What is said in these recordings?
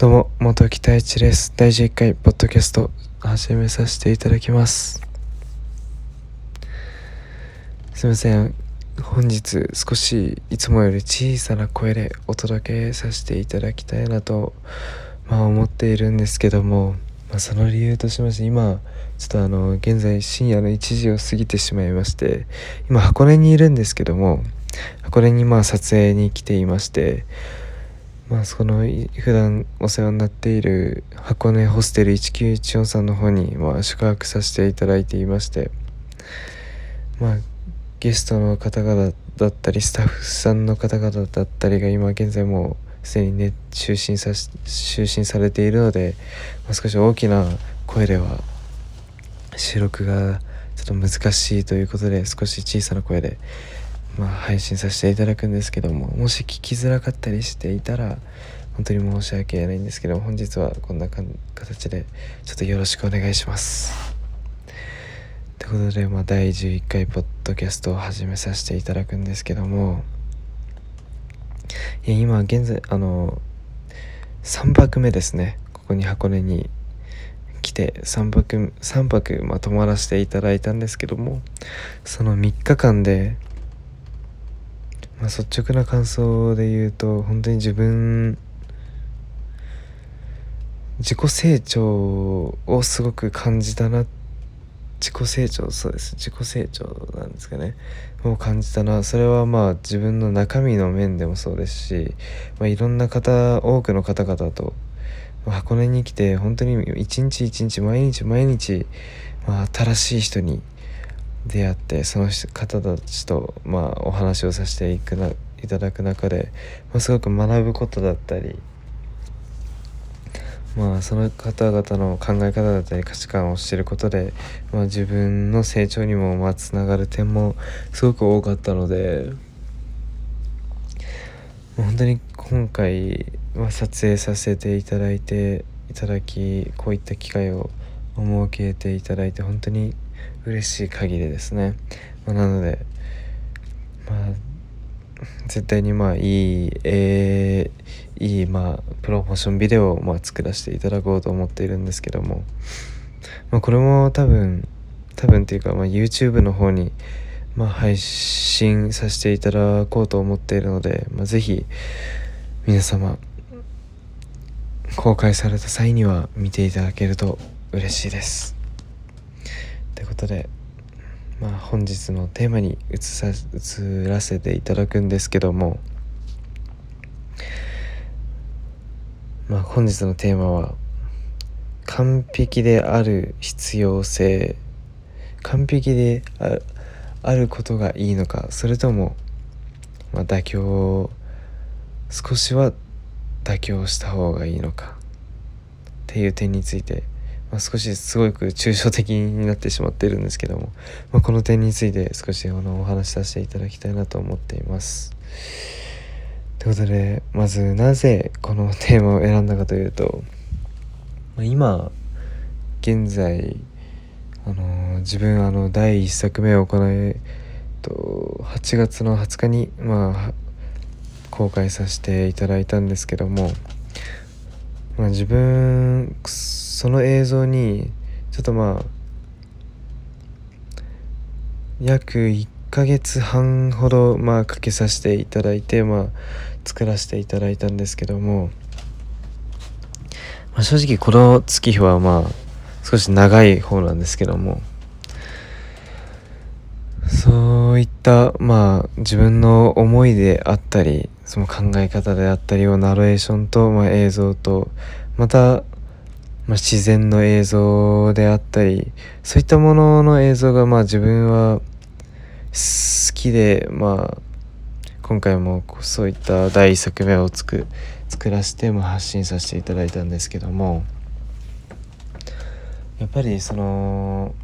どうも、元北一です。第11回ポッドキャスト始めさせていただきます。すいません。本日少しいつもより小さな声でお届けさせていただきたいなと、まあ、思っているんですけども、まあ、その理由としまして今ちょっとあの現在深夜の1時を過ぎてしまいまして今箱根にいるんですけども箱根にまあ撮影に来ていましてまあその普段お世話になっている箱根ホステル1914さんの方にま宿泊させていただいていましてまあゲストの方々だったりスタッフさんの方々だったりが今現在もうすでにね就寝さ就寝されているので、まあ、少し大きな声では収録がちょっと難しいということで少し小さな声でまあ、配信させていただくんですけどももし聞きづらかったりしていたら本当に申し訳ないんですけど本日はこんな形でちょっとよろしくお願いします。ということで、まあ、第11回ポッドキャストを始めさせていただくんですけどもいや今現在あの3泊目ですねここに箱根に来て3泊3泊、まあ、泊まらせていただいたんですけどもその3日間でまあ、率直な感想で言うと本当に自分自己成長をすごく感じたな自己成長そうです。自己成長なんですかね。を感じたな。それはまあ自分の中身の面でもそうですし、まあ、いろんな方多くの方々と箱根に来て本当に一日一日毎日毎日、まあ、新しい人に出会ってその方たちと、まあ、お話をさせていくないただく中で、まあ、すごく学ぶことだったり、まあ、その方々の考え方だったり価値観を知ることで、まあ、自分の成長にもまあつながる点もすごく多かったので本当に今回、ま、撮影させていただいていただきこういった機会を設けていただいて本当に嬉しい限りですね、まあ、なのでまあ絶対にまあいい、えー、いいまあプロモーションビデオをまあ作らせていただこうと思っているんですけども、まあ、これも多分多分っていうか、まあ、YouTube の方に、まあ、配信させていただこうと思っているので、まあ、ぜひ皆様公開された際には見ていただけると嬉しいです。ということで、まあ、本日のテーマに移さ移らせていただくんですけども、まあ、本日のテーマは完璧である必要性完璧であることがいいのかそれとも、まあ、妥協少しは妥協した方がいいのかっていう点についてまあ、少しすごく抽象的になってしまっているんですけども、まあ、この点について少しあのお話しさせていただきたいなと思っています。ということでまずなぜこのテーマを選んだかというと、まあ、今現在あの自分あの第1作目を行いと8月の20日にまあ公開させていただいたんですけども、まあ、自分その映像にちょっとまあ約1ヶ月半ほどまあかけさせていただいてまあ作らせていただいたんですけども、まあ、正直この月日はまあ少し長い方なんですけどもそういったまあ自分の思いであったりその考え方であったりをナレーションと、まあ、映像とまたまあ、自然の映像であったりそういったものの映像がまあ自分は好きでまあ今回もそういった第1作目を作作らせて、ま、発信させていただいたんですけどもやっぱりその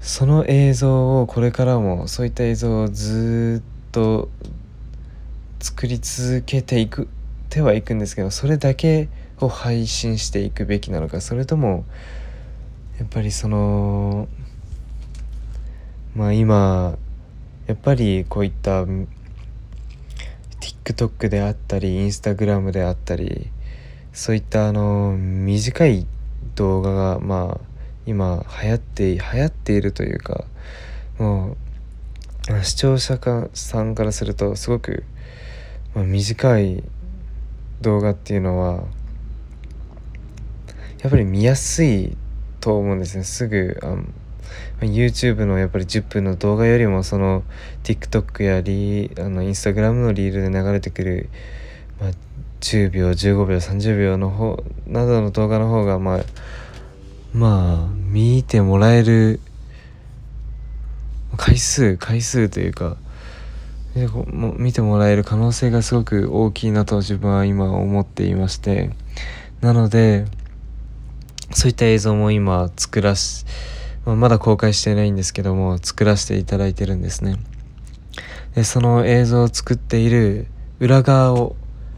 その映像をこれからもそういった映像をずっと作り続けていくてはいくんですけどそれだけを配信していくべきなのかそれともやっぱりそのまあ今やっぱりこういった TikTok であったり Instagram であったりそういったあの短い動画がまあ今流行って流行っているというかもう視聴者さんからするとすごく、ま、短い動画っていうのはやっぱり見やすいと思うんですね。すぐあの YouTube のやっぱり10分の動画よりもその TikTok やリあの Instagram のリールで流れてくる、まあ、10秒15秒30秒の方などの動画の方がまあまあ見てもらえる回数回数というか見てもらえる可能性がすごく大きいなと自分は今思っていまして。なのでそういった映像も今作らし、まあ、まだ公開してないんですけども作らせていただいてるんですねでその映像を作っている裏側を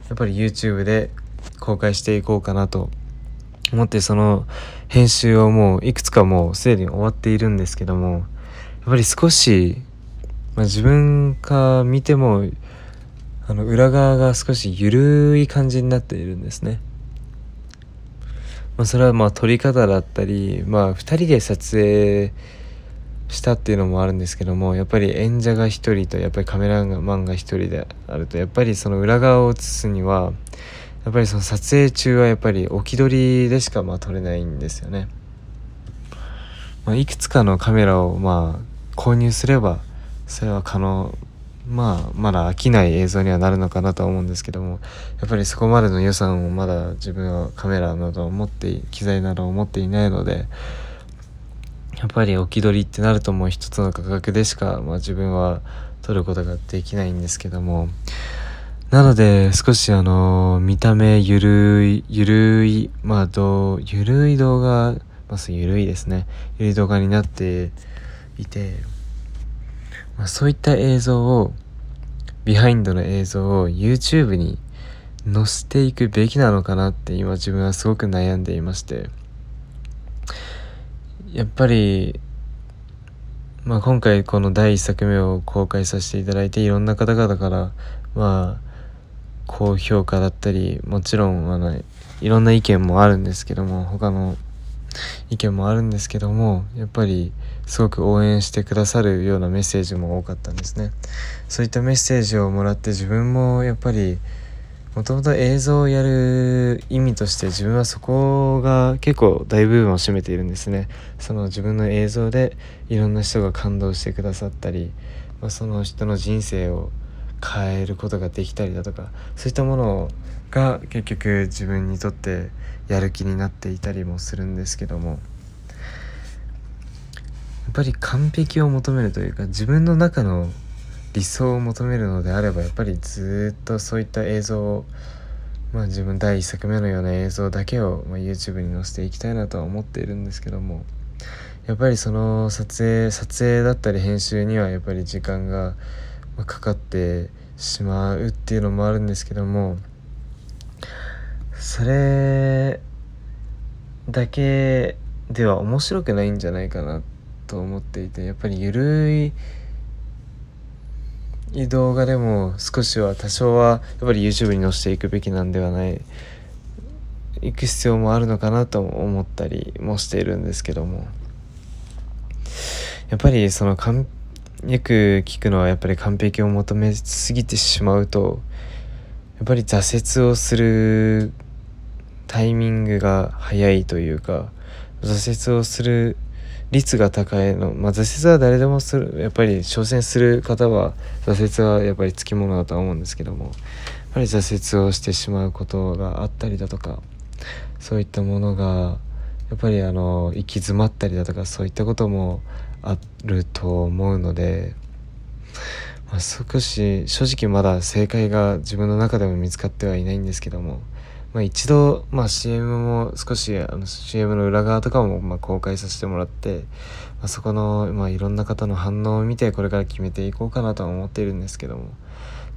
やっぱり YouTube で公開していこうかなと思ってその編集をもういくつかもうすでに終わっているんですけどもやっぱり少し、まあ、自分が見てもあの裏側が少し緩い感じになっているんですね。まあ、それはまあ撮り方だったり、まあ、2人で撮影したっていうのもあるんですけどもやっぱり演者が1人とやっぱりカメラマンが1人であるとやっぱりその裏側を映すにはやっぱりその撮影中はやっぱり置き撮りでしかまあ撮れないんですよね。まあ、いくつかのカメラをまあ購入すればそれは可能まあまだ飽きない映像にはなるのかなとは思うんですけどもやっぱりそこまでの予算をまだ自分はカメラなどを持って機材などを持っていないのでやっぱり置き取りってなるともう一つの価格でしか、まあ、自分は撮ることができないんですけどもなので少しあの見た目ゆるいゆるいまあどうゆるい動画まずゆるいですね。ゆるい動画になっていてまあ、そういった映像をビハインドの映像を YouTube に載せていくべきなのかなって今自分はすごく悩んでいまして。やっぱり、まあ、今回この第1作目を公開させていただいていろんな方々からまあ高評価だったりもちろんあのいろんな意見もあるんですけども他の意見もあるんですけどもやっぱりすごく応援してくださるようなメッセージも多かったんですね。そういったメッセージをもらって自分もやっぱりもともと映像をやる意味として自分はそこが結構大部分を占めているんですね。その自分の映像でいろんな人が感動してくださったり、まあ、その人の人生を変えることができたりだとかそういったものが結局自分にとってやる気になっていたりもするんですけどもやっぱり完璧を求めるというか自分の中の理想を求めるのであればやっぱりずっとそういった映像をまあ自分第1作目のような映像だけを、ま、YouTube に載せていきたいなとは思っているんですけどもやっぱりその撮影撮影だったり編集にはやっぱり時間がかかってしまうっていうのもあるんですけどもそれだけでは面白くないんじゃないかなと思っていてやっぱりゆるい動画でも少しは多少はやっぱり YouTube に載せていくべきなんではない行く必要もあるのかなと思ったりもしているんですけどもやっぱりその完よく聞くのはやっぱり完璧を求めすぎてしまうとやっぱり挫折をするタイミングが早いというか挫折をする率が高いのまあ挫折は誰でもするやっぱり挑戦する方は挫折はやっぱりつきものだとは思うんですけどもやっぱり挫折をしてしまうことがあったりだとかそういったものがやっぱりあの行き詰まったりだとかそういったこともあると思うので、まあ、少し正直まだ正解が自分の中でも見つかってはいないんですけども、まあ、一度、まあ、CM も少しあの CM の裏側とかもま公開させてもらって、まあ、そこの、まあ、いろんな方の反応を見てこれから決めていこうかなとは思っているんですけども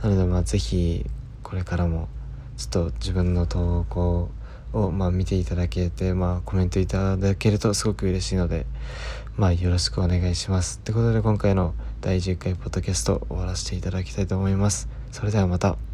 なのでまあ是非これからもちょっと自分の投稿をまあ見ていただけて、まあ、コメントいただけるとすごく嬉しいので、まあ、よろしくお願いします。ということで今回の第10回ポッドキャスト終わらせていただきたいと思います。それではまた。